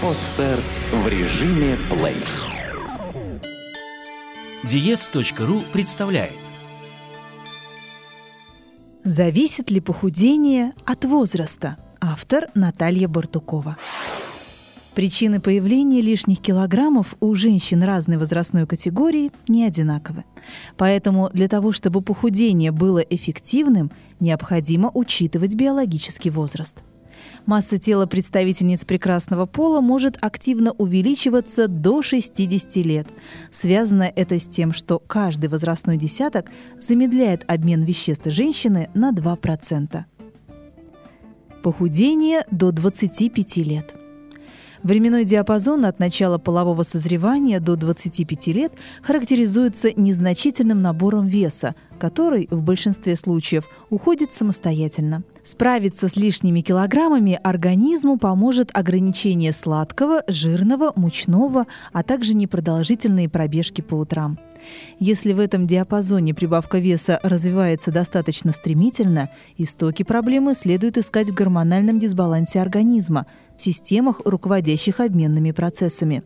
Подстер в режиме плей. Диец.ру представляет Зависит ли похудение от возраста? Автор Наталья Бартукова. Причины появления лишних килограммов у женщин разной возрастной категории не одинаковы. Поэтому для того, чтобы похудение было эффективным, необходимо учитывать биологический возраст. Масса тела представительниц прекрасного пола может активно увеличиваться до 60 лет. Связано это с тем, что каждый возрастной десяток замедляет обмен веществ женщины на 2%. Похудение до 25 лет. Временной диапазон от начала полового созревания до 25 лет характеризуется незначительным набором веса, который в большинстве случаев уходит самостоятельно. Справиться с лишними килограммами организму поможет ограничение сладкого, жирного, мучного, а также непродолжительные пробежки по утрам. Если в этом диапазоне прибавка веса развивается достаточно стремительно, истоки проблемы следует искать в гормональном дисбалансе организма, в системах, руководящих обменными процессами.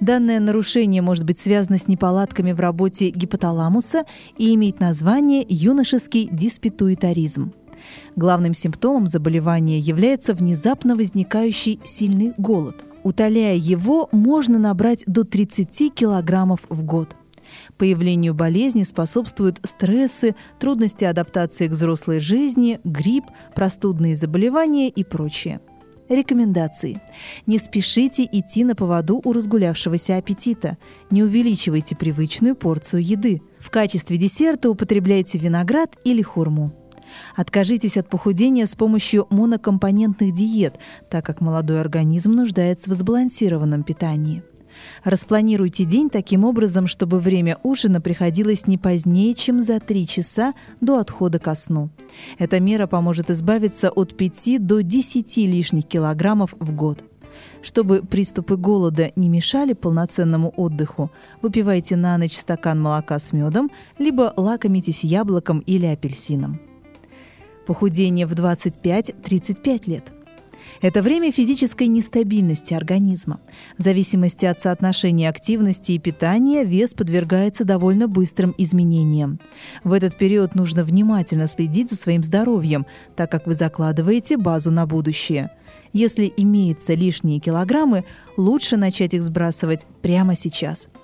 Данное нарушение может быть связано с неполадками в работе гипоталамуса и иметь название юношеский диспетуитаризм. Главным симптомом заболевания является внезапно возникающий сильный голод. Утоляя его, можно набрать до 30 килограммов в год. Появлению болезни способствуют стрессы, трудности адаптации к взрослой жизни, грипп, простудные заболевания и прочее. Рекомендации. Не спешите идти на поводу у разгулявшегося аппетита. Не увеличивайте привычную порцию еды. В качестве десерта употребляйте виноград или хурму. Откажитесь от похудения с помощью монокомпонентных диет, так как молодой организм нуждается в сбалансированном питании. Распланируйте день таким образом, чтобы время ужина приходилось не позднее, чем за 3 часа до отхода ко сну. Эта мера поможет избавиться от 5 до 10 лишних килограммов в год. Чтобы приступы голода не мешали полноценному отдыху, выпивайте на ночь стакан молока с медом, либо лакомитесь яблоком или апельсином. Похудение в 25-35 лет – это время физической нестабильности организма. В зависимости от соотношения активности и питания вес подвергается довольно быстрым изменениям. В этот период нужно внимательно следить за своим здоровьем, так как вы закладываете базу на будущее. Если имеются лишние килограммы, лучше начать их сбрасывать прямо сейчас –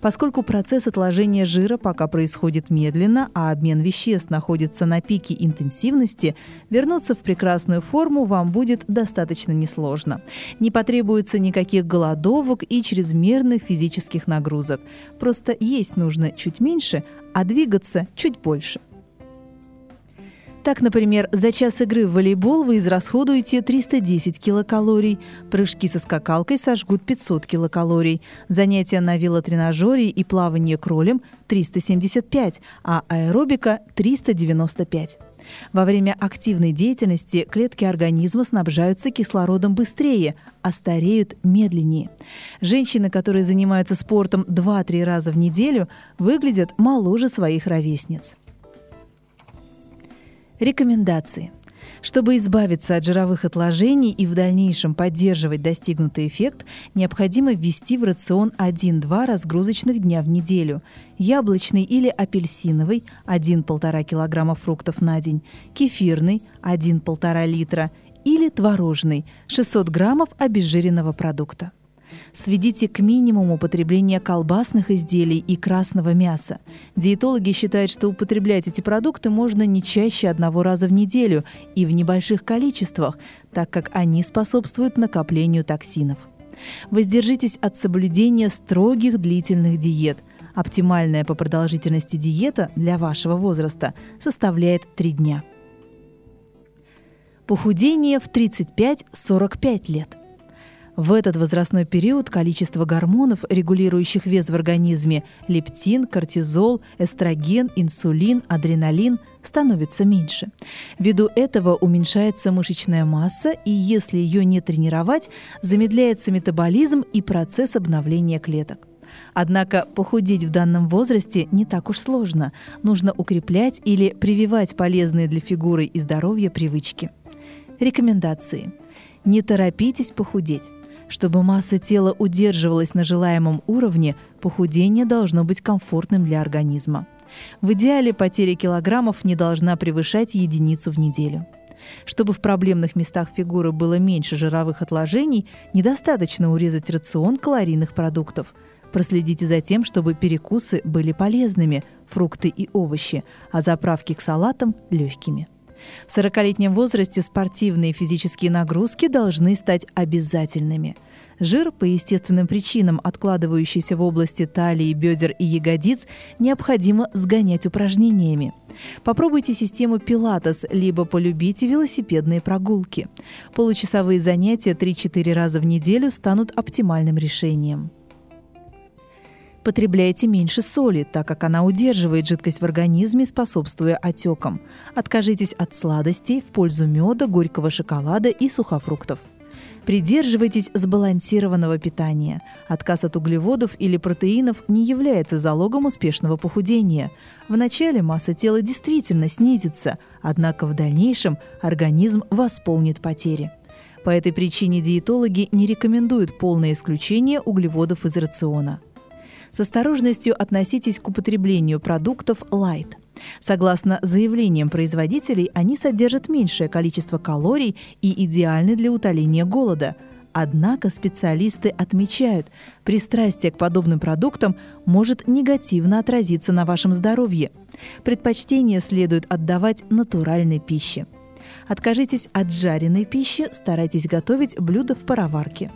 Поскольку процесс отложения жира пока происходит медленно, а обмен веществ находится на пике интенсивности, вернуться в прекрасную форму вам будет достаточно несложно. Не потребуется никаких голодовок и чрезмерных физических нагрузок. Просто есть нужно чуть меньше, а двигаться чуть больше. Так, например, за час игры в волейбол вы израсходуете 310 килокалорий, прыжки со скакалкой сожгут 500 килокалорий, занятия на велотренажере и плавание кролем – 375, а аэробика – 395. Во время активной деятельности клетки организма снабжаются кислородом быстрее, а стареют медленнее. Женщины, которые занимаются спортом 2-3 раза в неделю, выглядят моложе своих ровесниц. Рекомендации. Чтобы избавиться от жировых отложений и в дальнейшем поддерживать достигнутый эффект, необходимо ввести в рацион 1-2 разгрузочных дня в неделю. Яблочный или апельсиновый – 1-1,5 кг фруктов на день, кефирный – 1-1,5 литра или творожный – 600 граммов обезжиренного продукта. Сведите к минимуму употребление колбасных изделий и красного мяса. Диетологи считают, что употреблять эти продукты можно не чаще одного раза в неделю и в небольших количествах, так как они способствуют накоплению токсинов. Воздержитесь от соблюдения строгих длительных диет. Оптимальная по продолжительности диета для вашего возраста составляет 3 дня. Похудение в 35-45 лет. В этот возрастной период количество гормонов, регулирующих вес в организме – лептин, кортизол, эстроген, инсулин, адреналин – становится меньше. Ввиду этого уменьшается мышечная масса, и если ее не тренировать, замедляется метаболизм и процесс обновления клеток. Однако похудеть в данном возрасте не так уж сложно. Нужно укреплять или прививать полезные для фигуры и здоровья привычки. Рекомендации. Не торопитесь похудеть. Чтобы масса тела удерживалась на желаемом уровне, похудение должно быть комфортным для организма. В идеале потеря килограммов не должна превышать единицу в неделю. Чтобы в проблемных местах фигуры было меньше жировых отложений, недостаточно урезать рацион калорийных продуктов. Проследите за тем, чтобы перекусы были полезными, фрукты и овощи, а заправки к салатам – легкими. В 40-летнем возрасте спортивные физические нагрузки должны стать обязательными – Жир, по естественным причинам откладывающийся в области талии, бедер и ягодиц, необходимо сгонять упражнениями. Попробуйте систему пилатес, либо полюбите велосипедные прогулки. Получасовые занятия 3-4 раза в неделю станут оптимальным решением. Потребляйте меньше соли, так как она удерживает жидкость в организме, способствуя отекам. Откажитесь от сладостей в пользу меда, горького шоколада и сухофруктов. Придерживайтесь сбалансированного питания. Отказ от углеводов или протеинов не является залогом успешного похудения. Вначале масса тела действительно снизится, однако в дальнейшем организм восполнит потери. По этой причине диетологи не рекомендуют полное исключение углеводов из рациона. С осторожностью относитесь к употреблению продуктов light – Согласно заявлениям производителей, они содержат меньшее количество калорий и идеальны для утоления голода. Однако специалисты отмечают, пристрастие к подобным продуктам может негативно отразиться на вашем здоровье. Предпочтение следует отдавать натуральной пище. Откажитесь от жареной пищи, старайтесь готовить блюда в пароварке.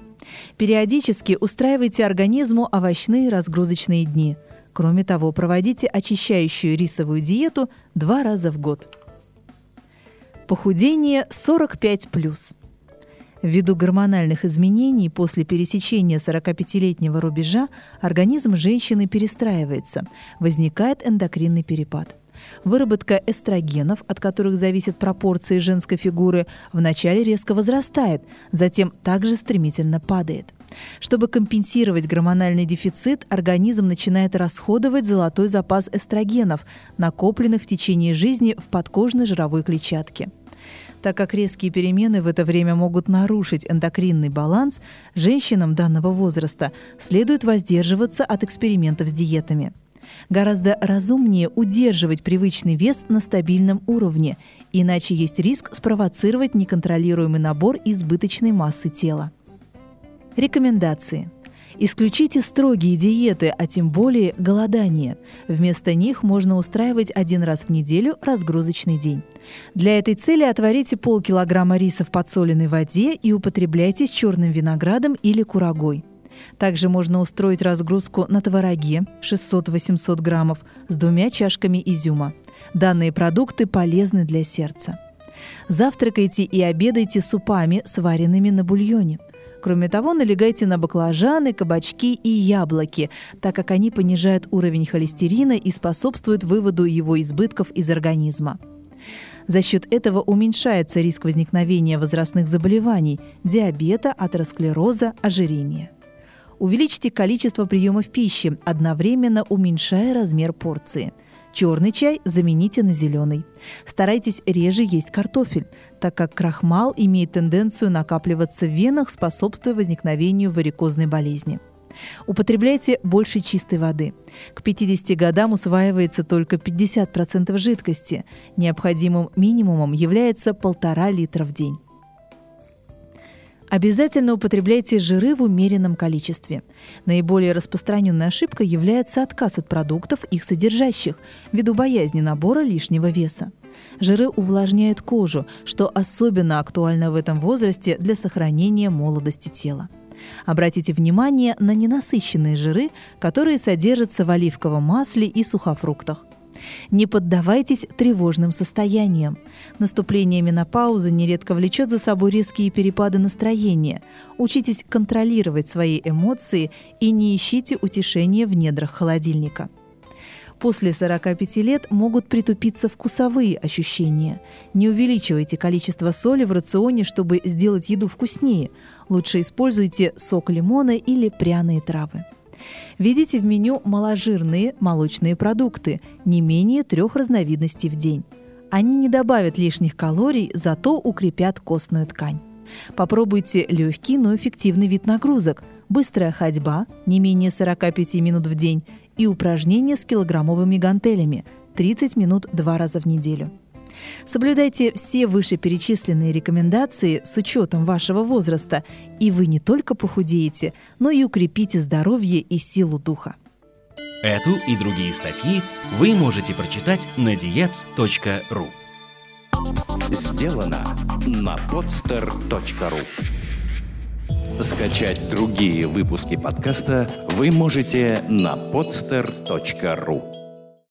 Периодически устраивайте организму овощные разгрузочные дни – Кроме того, проводите очищающую рисовую диету два раза в год. Похудение 45+. Ввиду гормональных изменений после пересечения 45-летнего рубежа организм женщины перестраивается, возникает эндокринный перепад. Выработка эстрогенов, от которых зависят пропорции женской фигуры, вначале резко возрастает, затем также стремительно падает – чтобы компенсировать гормональный дефицит, организм начинает расходовать золотой запас эстрогенов, накопленных в течение жизни в подкожной жировой клетчатке. Так как резкие перемены в это время могут нарушить эндокринный баланс, женщинам данного возраста следует воздерживаться от экспериментов с диетами. Гораздо разумнее удерживать привычный вес на стабильном уровне, иначе есть риск спровоцировать неконтролируемый набор избыточной массы тела. Рекомендации. Исключите строгие диеты, а тем более голодание. Вместо них можно устраивать один раз в неделю разгрузочный день. Для этой цели отварите полкилограмма риса в подсоленной воде и употребляйте с черным виноградом или курагой. Также можно устроить разгрузку на твороге 600-800 граммов с двумя чашками изюма. Данные продукты полезны для сердца. Завтракайте и обедайте супами, сваренными на бульоне – Кроме того, налегайте на баклажаны, кабачки и яблоки, так как они понижают уровень холестерина и способствуют выводу его избытков из организма. За счет этого уменьшается риск возникновения возрастных заболеваний, диабета, атеросклероза, ожирения. Увеличьте количество приемов пищи, одновременно уменьшая размер порции – Черный чай замените на зеленый. Старайтесь реже есть картофель, так как крахмал имеет тенденцию накапливаться в венах, способствуя возникновению варикозной болезни. Употребляйте больше чистой воды. К 50 годам усваивается только 50% жидкости. Необходимым минимумом является полтора литра в день. Обязательно употребляйте жиры в умеренном количестве. Наиболее распространенной ошибкой является отказ от продуктов, их содержащих, ввиду боязни набора лишнего веса. Жиры увлажняют кожу, что особенно актуально в этом возрасте для сохранения молодости тела. Обратите внимание на ненасыщенные жиры, которые содержатся в оливковом масле и сухофруктах. Не поддавайтесь тревожным состояниям. Наступление менопаузы нередко влечет за собой резкие перепады настроения. Учитесь контролировать свои эмоции и не ищите утешения в недрах холодильника. После 45 лет могут притупиться вкусовые ощущения. Не увеличивайте количество соли в рационе, чтобы сделать еду вкуснее. Лучше используйте сок лимона или пряные травы. Введите в меню маложирные молочные продукты, не менее трех разновидностей в день. Они не добавят лишних калорий, зато укрепят костную ткань. Попробуйте легкий, но эффективный вид нагрузок, быстрая ходьба, не менее 45 минут в день, и упражнения с килограммовыми гантелями 30 минут два раза в неделю. Соблюдайте все вышеперечисленные рекомендации с учетом вашего возраста, и вы не только похудеете, но и укрепите здоровье и силу духа. Эту и другие статьи вы можете прочитать на diets.ru Сделано на podster.ru Скачать другие выпуски подкаста вы можете на podster.ru